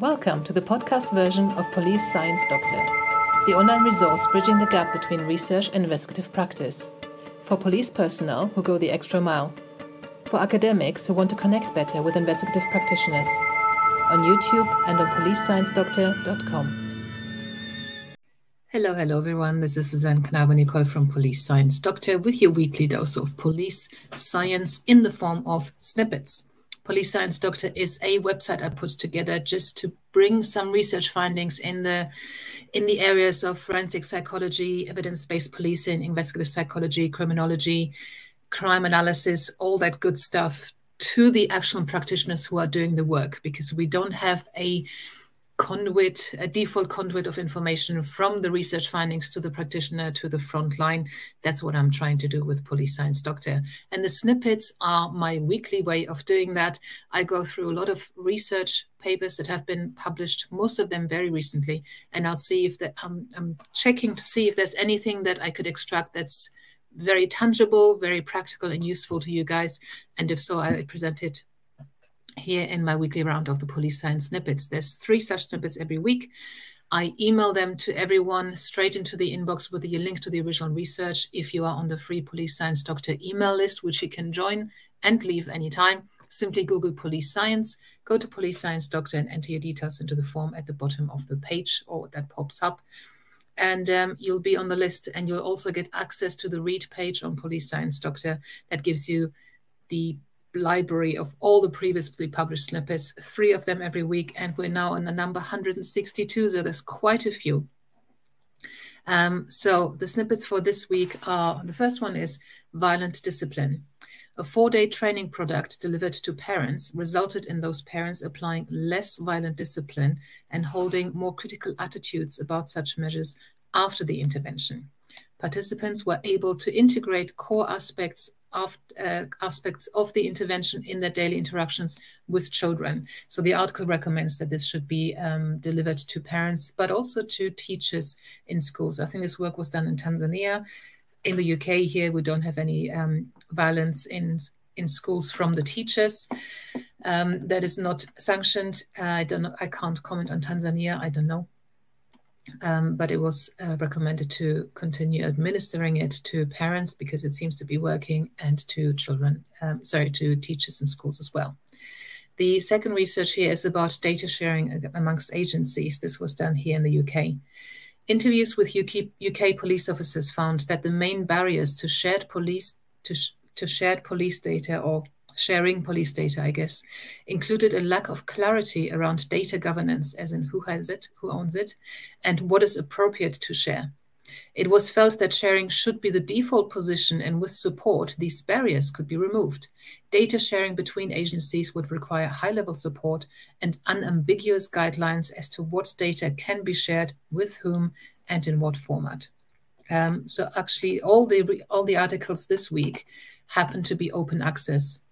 Welcome to the podcast version of Police Science Doctor, the online resource bridging the gap between research and investigative practice. For police personnel who go the extra mile. For academics who want to connect better with investigative practitioners. On YouTube and on policesciencedoctor.com. Hello, hello everyone. This is Suzanne Knabe Nicole from Police Science Doctor with your weekly dose of police science in the form of snippets. Police Science Doctor is a website I put together just to bring some research findings in the in the areas of forensic psychology, evidence-based policing, investigative psychology, criminology, crime analysis, all that good stuff to the actual practitioners who are doing the work because we don't have a conduit, a default conduit of information from the research findings to the practitioner to the front line. That's what I'm trying to do with Police Science Doctor. And the snippets are my weekly way of doing that. I go through a lot of research papers that have been published, most of them very recently, and I'll see if the, um, I'm checking to see if there's anything that I could extract that's very tangible, very practical and useful to you guys. And if so, I present it here in my weekly round of the police science snippets. There's three such snippets every week. I email them to everyone straight into the inbox with the link to the original research. If you are on the free Police Science Doctor email list, which you can join and leave anytime, simply Google Police Science, go to Police Science Doctor and enter your details into the form at the bottom of the page or that pops up. And um, you'll be on the list and you'll also get access to the read page on Police Science Doctor that gives you the library of all the previously published snippets, three of them every week, and we're now on the number 162, so there's quite a few. Um, so the snippets for this week are, the first one is violent discipline. A four-day training product delivered to parents resulted in those parents applying less violent discipline and holding more critical attitudes about such measures after the intervention. Participants were able to integrate core aspects of uh, aspects of the intervention in their daily interactions with children. So the article recommends that this should be um, delivered to parents, but also to teachers in schools. I think this work was done in Tanzania. In the UK, here we don't have any um, violence in in schools from the teachers. Um, that is not sanctioned. Uh, I don't know. I can't comment on Tanzania. I don't know um, but it was uh, recommended to continue administering it to parents because it seems to be working and to children, um, sorry, to teachers in schools as well. The second research here is about data sharing amongst agencies. This was done here in the UK. Interviews with UK, UK police officers found that the main barriers to shared police to, sh to shared police data or sharing police data, I guess, included a lack of clarity around data governance, as in who has it, who owns it, and what is appropriate to share. It was felt that sharing should be the default position, and with support, these barriers could be removed. Data sharing between agencies would require high level support and unambiguous guidelines as to what data can be shared with whom and in what format. Um, so actually, all the all the articles this week happen to be open access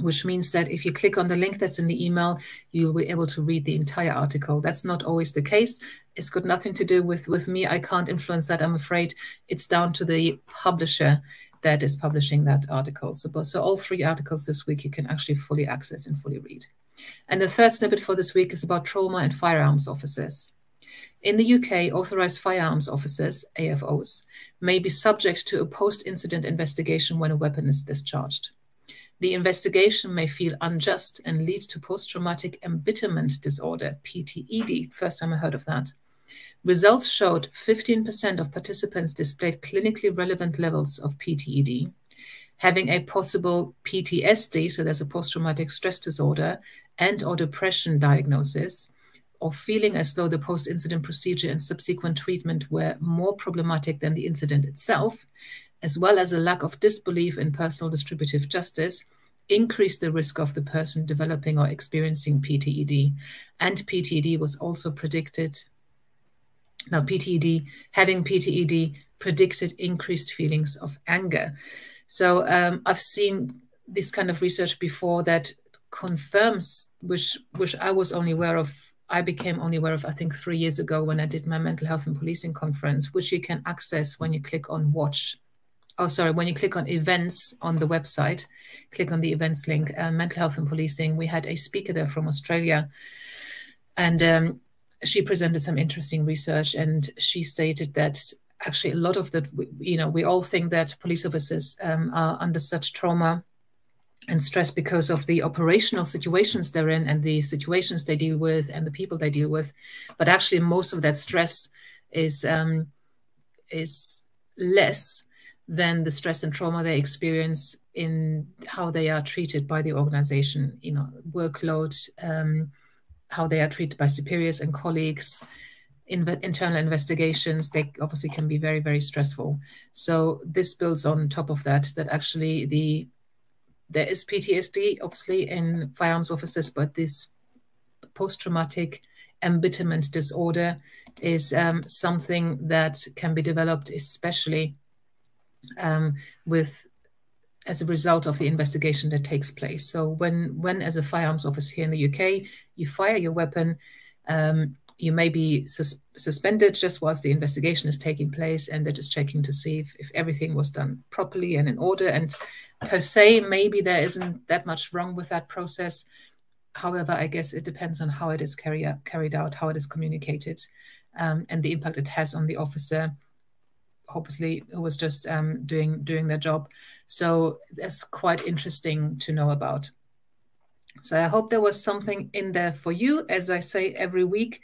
which means that if you click on the link that's in the email, you'll be able to read the entire article. That's not always the case. It's got nothing to do with, with me. I can't influence that, I'm afraid. It's down to the publisher that is publishing that article. So, so all three articles this week you can actually fully access and fully read. And the third snippet for this week is about trauma and firearms officers. In the UK, authorized firearms officers, AFOs, may be subject to a post-incident investigation when a weapon is discharged. The investigation may feel unjust and lead to post traumatic embitterment disorder, PTED. First time I heard of that. Results showed 15% of participants displayed clinically relevant levels of PTED. Having a possible PTSD, so there's a post traumatic stress disorder, and or depression diagnosis, or feeling as though the post incident procedure and subsequent treatment were more problematic than the incident itself, as well as a lack of disbelief in personal distributive justice, increase the risk of the person developing or experiencing PTED. And PTED was also predicted. Now, PTED, having PTED predicted increased feelings of anger. So um, I've seen this kind of research before that confirms, which which I was only aware of. I became only aware of, I think, three years ago when I did my mental health and policing conference, which you can access when you click on watch oh sorry when you click on events on the website click on the events link uh, mental health and policing we had a speaker there from australia And um, she presented some interesting research, and she stated that actually a lot of the you know, we all think that police officers um, are under such trauma and stress because of the operational situations they're in and the situations they deal with and the people they deal with. But actually, most of that stress is um, is less than the stress and trauma they experience in how they are treated by the organization. You know, workload, um, how they are treated by superiors and colleagues. In internal investigations, they obviously can be very, very stressful. So this builds on top of that. That actually the there is PTSD, obviously, in firearms officers, but this post-traumatic embitterment disorder is um, something that can be developed, especially um, with as a result of the investigation that takes place. So when, when as a firearms officer here in the UK, you fire your weapon, um, you may be sus suspended just whilst the investigation is taking place, and they're just checking to see if, if everything was done properly and in order. And per se, maybe there isn't that much wrong with that process. However, I guess it depends on how it is carry out, carried out, how it is communicated, um, and the impact it has on the officer, obviously, was just um, doing doing their job. So that's quite interesting to know about. So I hope there was something in there for you. As I say every week,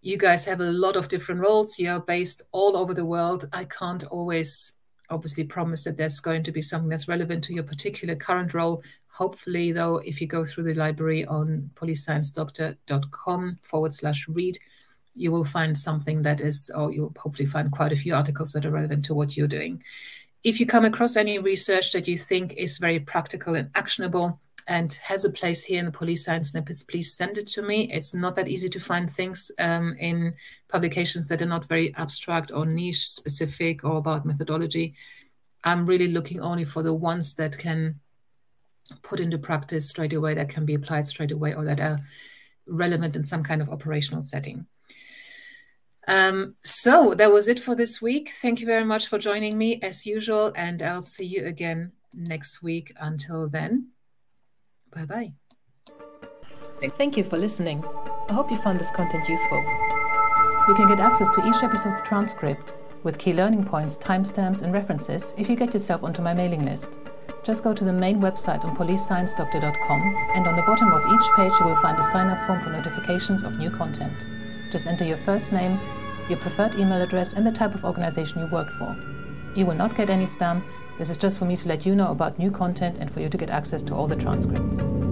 you guys have a lot of different roles. You're based all over the world. I can't always obviously promise that there's going to be something that's relevant to your particular current role. Hopefully, though, if you go through the library on policesciencedoctor.com forward slash read, you will find something that is, or you'll hopefully find quite a few articles that are relevant to what you're doing. If you come across any research that you think is very practical and actionable, and has a place here in the police science snippets, please send it to me. It's not that easy to find things um, in publications that are not very abstract or niche specific or about methodology. I'm really looking only for the ones that can put into practice straight away, that can be applied straight away, or that are relevant in some kind of operational setting. Um, so that was it for this week. Thank you very much for joining me as usual, and I'll see you again next week. Until then. Bye bye. Thank you for listening. I hope you found this content useful. You can get access to each episode's transcript with key learning points, timestamps, and references if you get yourself onto my mailing list. Just go to the main website on policesciencedoctor.com, and on the bottom of each page, you will find a sign up form for notifications of new content. Just enter your first name, your preferred email address, and the type of organization you work for. You will not get any spam, this is just for me to let you know about new content and for you to get access to all the transcripts.